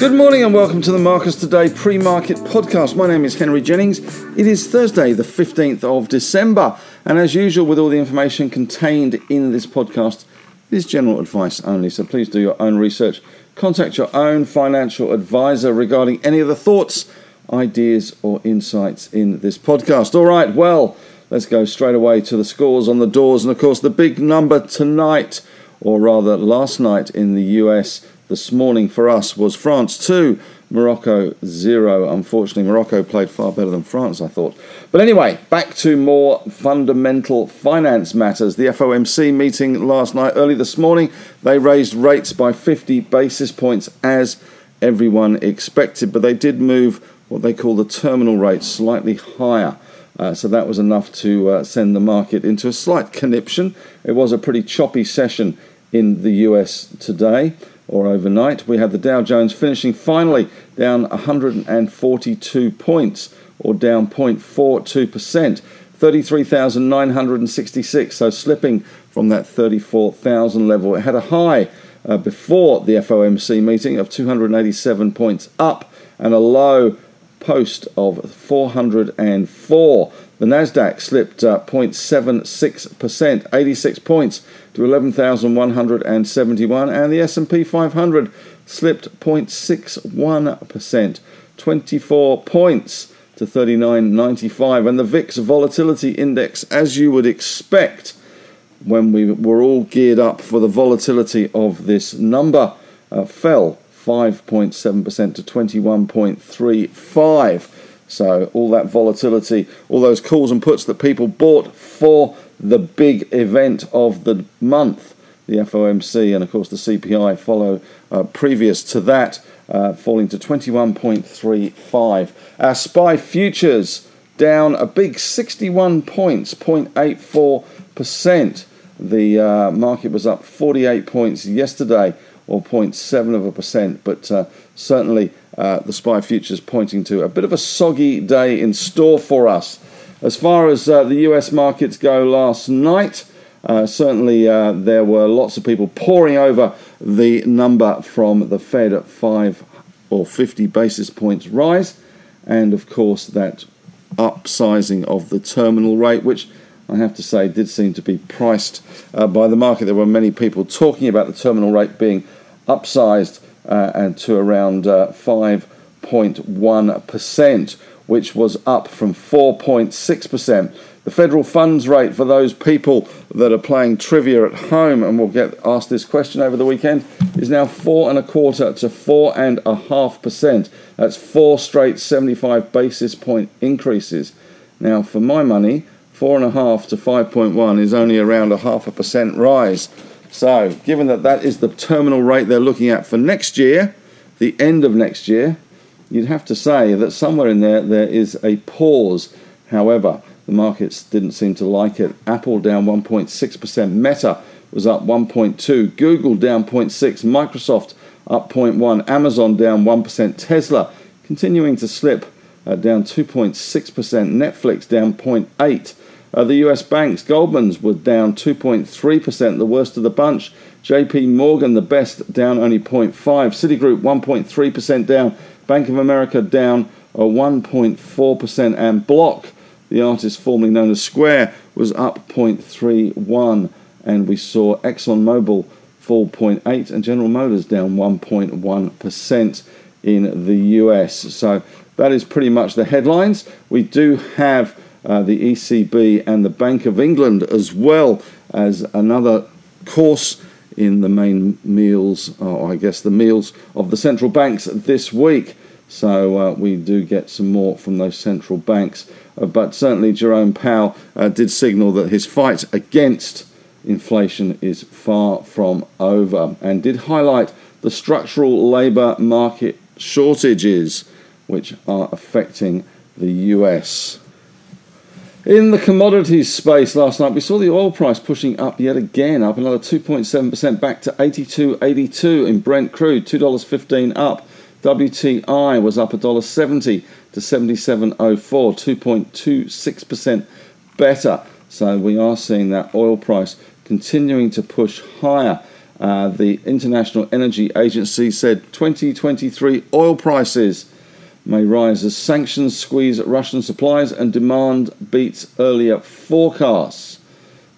Good morning and welcome to the Marcus Today pre market podcast. My name is Henry Jennings. It is Thursday, the 15th of December, and as usual, with all the information contained in this podcast, it is general advice only. So please do your own research. Contact your own financial advisor regarding any of the thoughts, ideas, or insights in this podcast. All right, well, let's go straight away to the scores on the doors, and of course, the big number tonight, or rather last night in the US this morning for us was France 2, Morocco 0. Unfortunately, Morocco played far better than France, I thought. But anyway, back to more fundamental finance matters. The FOMC meeting last night, early this morning, they raised rates by 50 basis points as everyone expected, but they did move what they call the terminal rate slightly higher. Uh, so that was enough to uh, send the market into a slight conniption. It was a pretty choppy session in the US today or overnight. We have the Dow Jones finishing finally down 142 points or down 0.42%, 33,966, so slipping from that 34,000 level. It had a high uh, before the FOMC meeting of 287 points up and a low post of 404. The Nasdaq slipped uh, 0.76%, 86 points to 11,171, and the S&P 500 slipped 0.61%, 24 points to 39.95, and the VIX volatility index, as you would expect, when we were all geared up for the volatility of this number, uh, fell 5.7% to 21.35. So all that volatility, all those calls and puts that people bought for the big event of the month, the FOMC, and of course the CPI follow uh, previous to that, uh, falling to 21.35. Our SPI futures down a big 61 points, 0.84%. The uh, market was up 48 points yesterday, or 0.7 of a percent, but uh, certainly uh, the SPI futures pointing to a bit of a soggy day in store for us. As far as uh, the US markets go last night, uh, certainly uh, there were lots of people poring over the number from the Fed at 5 or 50 basis points rise, and of course that upsizing of the terminal rate, which I have to say did seem to be priced uh, by the market. There were many people talking about the terminal rate being upsized uh, and to around 5.1%, uh, which was up from 4.6%. The federal funds rate for those people that are playing trivia at home and will get asked this question over the weekend is now four and a quarter to four and a half percent. That's four straight 75 basis point increases. Now, for my money, four and a half to 5.1 is only around a half a percent rise. So, given that that is the terminal rate they're looking at for next year, the end of next year, you'd have to say that somewhere in there there is a pause. However, the markets didn't seem to like it. Apple down 1.6%, Meta was up 1.2%. Google down 0.6%. Microsoft up 0.1, Amazon down 1%, Tesla continuing to slip uh, down 2.6%, Netflix down 0.8. Uh, the US banks, Goldman's were down 2.3%, the worst of the bunch. JP Morgan, the best, down only 0.5. Citigroup, 1.3% down. Bank of America down uh, 1.4%. And Block, the artist formerly known as Square, was up 0.31. And we saw ExxonMobil fall 0.8 and General Motors down 1.1% in the US. So that is pretty much the headlines. We do have uh, the ECB and the Bank of England, as well as another course in the main meals, or I guess the meals of the central banks this week. So uh, we do get some more from those central banks. Uh, but certainly, Jerome Powell uh, did signal that his fight against inflation is far from over and did highlight the structural labour market shortages which are affecting the US. In the commodities space last night, we saw the oil price pushing up yet again, up another 2.7% back to 82.82 in Brent crude, $2.15 up WTI was up $1.70 to 77.04, 2.26% better. So we are seeing that oil price continuing to push higher. Uh, the International Energy Agency said 2023 oil prices may rise as sanctions squeeze Russian supplies and demand beats earlier forecasts.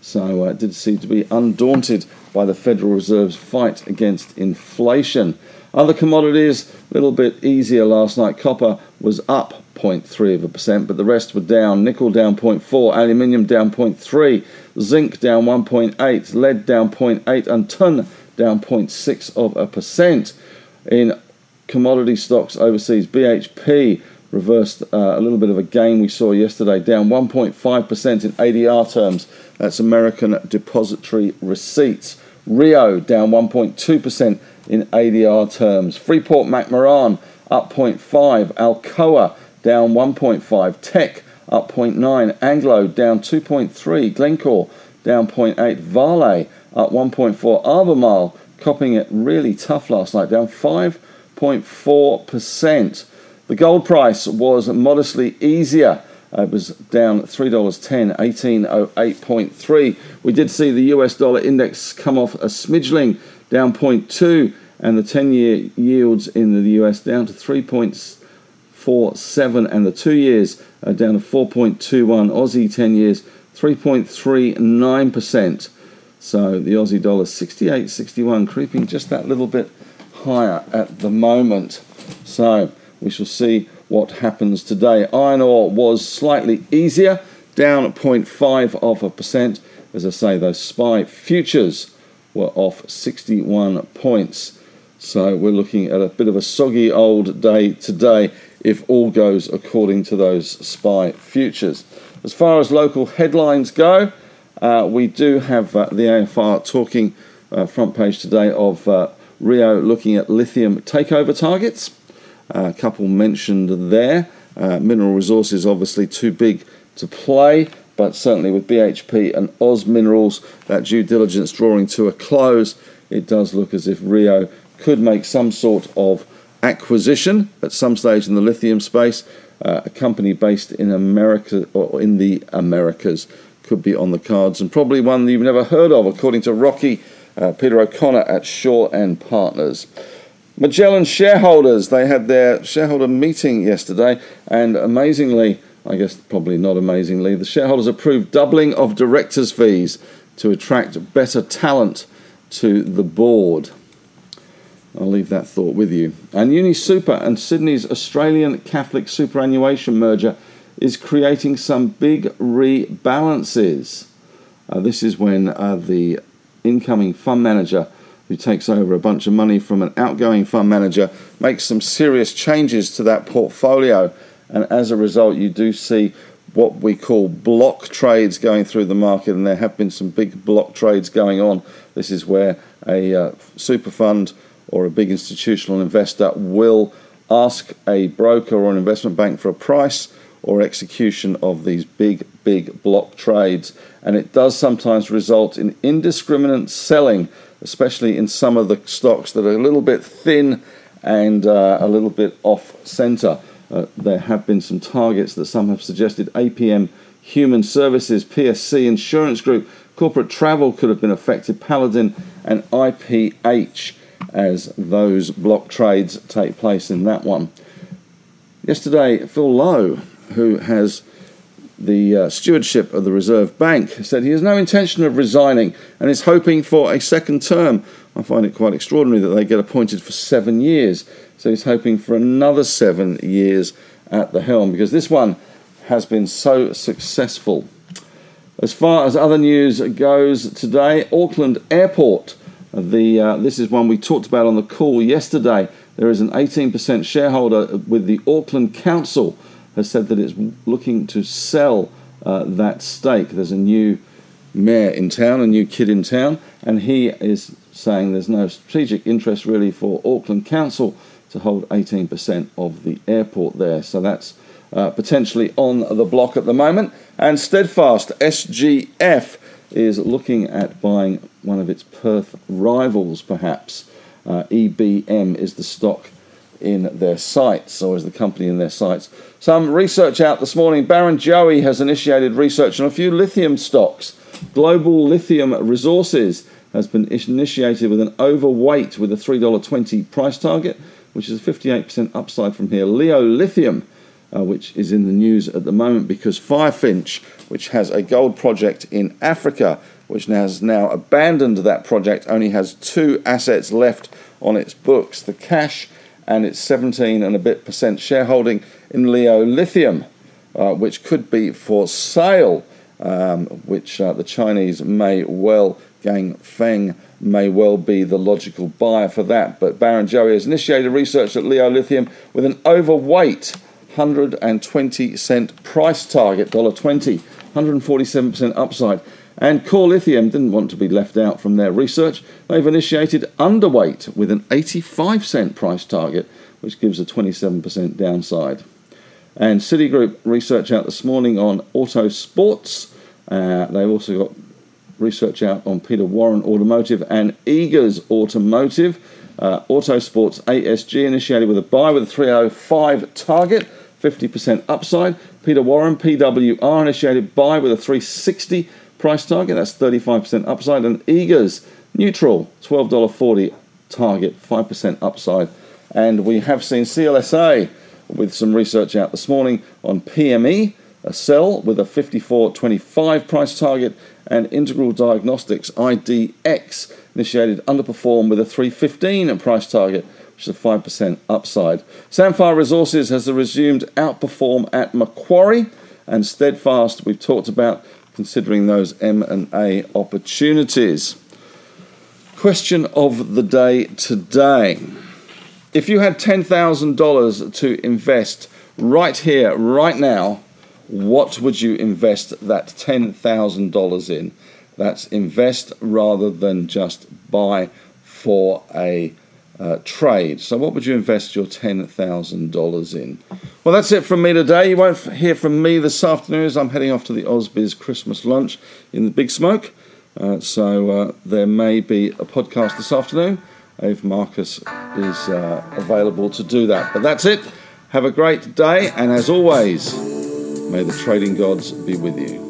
So uh, it did seem to be undaunted by the Federal Reserve's fight against inflation. Other commodities, a little bit easier last night. Copper was up 0.3 of a percent, but the rest were down. Nickel down 0.4, aluminium down 0.3, zinc down 1.8, lead down 0.8, and tin down 0.6 of a percent. In commodity stocks overseas, BHP reversed uh, a little bit of a gain we saw yesterday, down 1.5% in ADR terms. That's American Depository Receipts. Rio down 1.2% in ADR terms. Freeport McMoran up 0.5. Alcoa down 1.5. Teck up 0.9. Anglo down 2.3. Glencore down 0.8. Vale up 1.4. Albemarle copping it really tough last night, down 5.4%. The gold price was modestly easier. Uh, it was down $3.10, 1808.3. We did see the US dollar index come off a smidgeling, down 0.2, and the 10 year yields in the US down to 3.47, and the two years are down to 4.21. Aussie 10 years, 3.39%. So the Aussie dollar 68.61, creeping just that little bit higher at the moment. So we shall see what happens today. Iron ore was slightly easier, down 0.5 of a percent. As I say, those SPI futures were off 61 points. So we're looking at a bit of a soggy old day today if all goes according to those SPI futures. As far as local headlines go, uh, we do have uh, the AFR talking uh, front page today of uh, Rio looking at lithium takeover targets a couple mentioned there. Uh, mineral resources obviously too big to play, but certainly with BHP and Oz Minerals, that due diligence drawing to a close, it does look as if Rio could make some sort of acquisition at some stage in the lithium space. Uh, a company based in America or in the Americas could be on the cards, and probably one you've never heard of, according to Rocky uh, Peter O'Connor at Shaw and Partners. Magellan shareholders, they had their shareholder meeting yesterday, and amazingly, I guess probably not amazingly, the shareholders approved doubling of directors' fees to attract better talent to the board. I'll leave that thought with you. And UniSuper and Sydney's Australian Catholic superannuation merger is creating some big rebalances. Uh, this is when uh, the incoming fund manager who takes over a bunch of money from an outgoing fund manager, makes some serious changes to that portfolio. And as a result, you do see what we call block trades going through the market, and there have been some big block trades going on. This is where a uh, super fund or a big institutional investor will ask a broker or an investment bank for a price or execution of these big, big block trades. And it does sometimes result in indiscriminate selling especially in some of the stocks that are a little bit thin and uh, a little bit off center. Uh, there have been some targets that some have suggested APM Human Services, PSC Insurance Group, Corporate Travel could have been affected, Paladin and IPH as those block trades take place in that one. Yesterday, Phil Lowe, who has the uh, stewardship of the Reserve Bank, said he has no intention of resigning and is hoping for a second term. I find it quite extraordinary that they get appointed for seven years. So he's hoping for another seven years at the helm because this one has been so successful. As far as other news goes today, Auckland Airport. The, uh, this is one we talked about on the call yesterday. There is an 18% shareholder with the Auckland Council has said that it's looking to sell uh, that stake. There's a new mayor in town, a new kid in town, and he is saying there's no strategic interest really for Auckland Council to hold 18% of the airport there. So that's uh, potentially on the block at the moment. And Steadfast SGF is looking at buying one of its Perth rivals, perhaps. Uh, EBM is the stock in their sights, or is the company in their sights? Some research out this morning. Barrenjoey has initiated research on a few lithium stocks. Global Lithium Resources has been initiated with an overweight with a $3.20 price target, which is a 58% upside from here. Leo Lithium, uh, which is in the news at the moment because Firefinch, which has a gold project in Africa, which has now abandoned that project, only has two assets left on its books the cash and its 17 and a bit percent shareholding in Leo Lithium, uh, which could be for sale, um, which uh, the Chinese may well, Ganfeng may well be the logical buyer for that. But Barrenjoey has initiated research at Leo Lithium with an overweight 120 cent price target, $1.20, 147% upside. And Core Lithium didn't want to be left out from their research. They've initiated underweight with an 85 cent price target, which gives a 27% downside. And Citigroup research out this morning on Autosports. Uh, they've also got research out on Peter Warren Automotive and Eagers Automotive. Uh, Autosports ASG initiated with a buy with a 305 target, 50% upside. Peter Warren PWR initiated buy with a 360 price target, that's 35% upside. And Eagers neutral, $12.40 target, 5% upside. And we have seen CLSA with some research out this morning on PME, a sell with a 54.25 price target, and Integral Diagnostics IDX initiated underperform with a 315 price target, which is a 5% upside. Sandfire Resources has resumed outperform at Macquarie, and Steadfast we've talked about considering those M&A opportunities. Question of the day today. If you had $10,000 to invest right here, right now, what would you invest that $10,000 in? That's invest rather than just buy for a uh, trade. So, what would you invest your $10,000 in? Well, that's it from me today. You won't hear from me this afternoon as I'm heading off to the Ausbiz Christmas lunch in the Big Smoke. Uh, so, uh, there may be a podcast this afternoon if Marcus is uh, available to do that. But that's it. Have a great day, and as always, may the trading gods be with you.